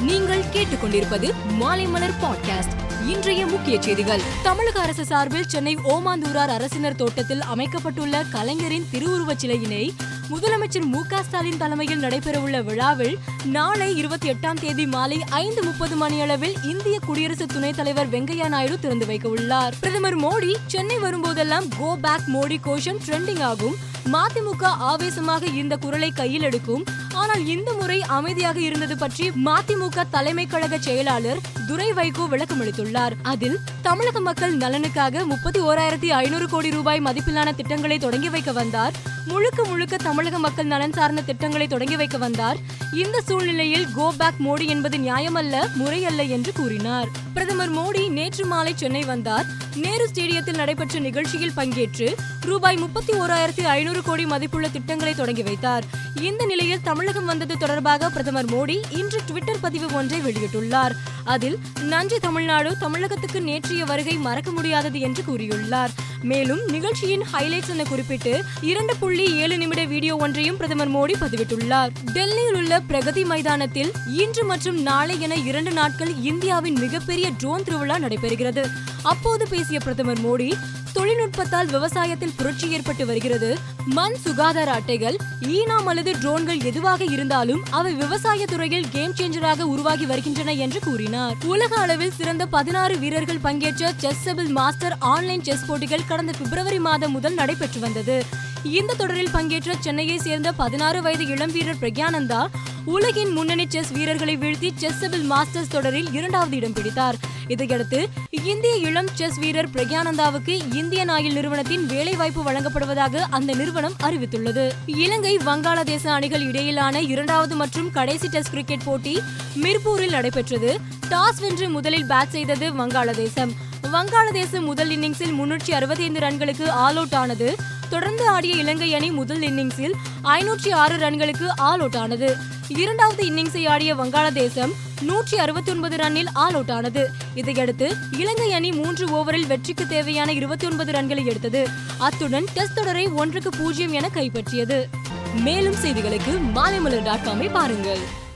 நீங்கள் கேட்டுக்கொண்டிருப்பது மாலைமலர் பாட்காஸ்ட் இன்றைய முக்கிய செய்திகள். தமிழக அரசு சார்பில் சென்னை ஓமாந்தூரார் அரசினர் தோட்டத்தில் அமைக்கப்பட்டுள்ள கலைஞரின் திருவுருவச் சிலையினை முதலமைச்சர் மு க ஸ்டாலின் தலைமையில் நடைபெறவுள்ள விழாவில் நாளை இருபத்தி எட்டாம் தேதி மாலை ஐந்து முப்பது மணியளவில் இந்திய குடியரசு துணைத் தலைவர் வெங்கையா நாயுடு திறந்து வைக்க உள்ளார். பிரதமர் மோடி சென்னை வரும்போதெல்லாம் கோ பேக் மோடி கோஷம் ட்ரெண்டிங் ஆகும். மதிமுக ஆவேசமாக இந்த குரலை கையில் எடுக்கும் ஆனால் இந்த முறை அமைதியாக இருந்தது பற்றி மதிமுக தலைமை கழக செயலாளர் துரை வைகோ விளக்கமளித்துள்ளார் அதில் தமிழக மக்கள் நலனுக்காக முப்பத்தி ஓராயிரத்தி ஐநூறு கோடி ரூபாய் மதிப்பிலான திட்டங்களை தொடங்கி வைக்க வந்தார். முழுக்க முழுக்க தமிழக மக்கள் நலன் சார்ந்த திட்டங்களை தொடங்கி வைக்க வந்தார். இந்த சூழ்நிலையில் கோ பேக் மோடி என்பது நியாயமல்ல முறையல்ல என்று கூறினார். பிரதமர் மோடி நேற்று மாலை சென்னை வந்தார். நேரு ஸ்டேடியத்தில் நடைபெற்ற நிகழ்ச்சியில் பங்கேற்று ரூபாய் முப்பத்தி ஓராயிரத்தி ஐநூறு கோடி மதிப்புள்ள திட்டங்களை தொடங்கி வைத்தார். இந்த நிலையில் தமிழக தமிழகம் வந்தது தொடர்பாக பிரதமர் மோடி இன்று டுவிட்டர் பதிவு ஒன்றை வெளியிட்டுள்ளார். அதில் நன்றி தமிழ்நாடு தமிழகத்துக்கு நேற்றைய வருகை மறக்க முடியாதது என்று கூறியுள்ளார். மேலும் நிகழ்ச்சியின் ஹைலைட்ஸ் என குறிப்பிட்டு இரண்டு புள்ளி ஏழு நிமிட வீடியோ ஒன்றையும் பிரதமர் மோடி பதிவிட்டுள்ளார். டெல்லியில் உள்ள பிரகதி மைதானத்தில் இன்று மற்றும் நாளை என இரண்டு நாட்கள் இந்தியாவின் மிகப்பெரிய ட்ரோன் திருவிழா நடைபெறுகிறது. அப்போது பேசிய பிரதமர் மோடி தொழில்நுட்பத்தால் விவசாயத்தில் புரட்சி ஏற்பட்டு வருகிறது. மண் சுகாதார அட்டைகள் ஈனாம் அல்லது ட்ரோன்கள் எதுவாக இருந்தாலும் அவை விவசாய துறையில் கேம் சேஞ்சராக உருவாகி வருகின்றன என்று கூறினார். உலக அளவில் சிறந்த பதினாறு வீரர்கள் பங்கேற்ற Chessable Masters online chess போட்டிகள் கடந்த பிப்ரவரி மாதம் முதல் நடைபெற்று வந்தது. இந்த தொடரில் பங்கேற்ற சென்னையை சேர்ந்த பதினாறு வயது இளம் வீரர் பிரக்யானந்தா உலகின் முன்னணி செஸ் வீரர்களை வீழ்த்தி செஸ்அபிள் மாஸ்டர்ஸ் தொடரில் இரண்டாவது இடம் பிடித்தார். இதையடுத்து இந்திய இளம் செஸ் வீரர் பிரக்யானந்தாவுக்கு இந்தியன் ஆயில் நிறுவனத்தின் வேலைவாய்ப்பு வழங்கப்படுவதாக அந்த நிறுவனம் அறிவித்துள்ளது. இலங்கை வங்காளதேச அணிகள் இடையிலான இரண்டாவது மற்றும் கடைசி டெஸ்ட் கிரிக்கெட் போட்டி மிர்பூரில் நடைபெற்றது. டாஸ் வென்று முதலில் பேட் செய்தது வங்காளதேசம். வங்காளதேசம் முதல் இன்னிங்ஸில் முன்னூற்றி அறுபத்தி ஐந்து ரன்களுக்கு ஆல் அவுட் ஆனது தொடர்ந்து ஆடிய இலங்கை அணி முதல் இன்னிங்ஸில் ஐநூற்றி ஆறு ரன்களுக்கு ஆல் அவுட் ஆனது. இரண்டாவது இன்னிங்ஸை ஆடிய வங்காளதேசம் நூற்றி அறுபத்தி ஒன்பது ரன்னில் ஆல் அவுட் ஆனது. இதையடுத்து இலங்கை அணி மூன்று ஓவரில் வெற்றிக்கு தேவையான இருபத்தி ஒன்பது ரன்களை எடுத்தது. அத்துடன் டெஸ்ட் தொடரை ஒன்றுக்கு பூஜ்ஜியம் என கைப்பற்றியது. மேலும் செய்திகளுக்கு மாலைமலர் டாட் காமை பாருங்கள்.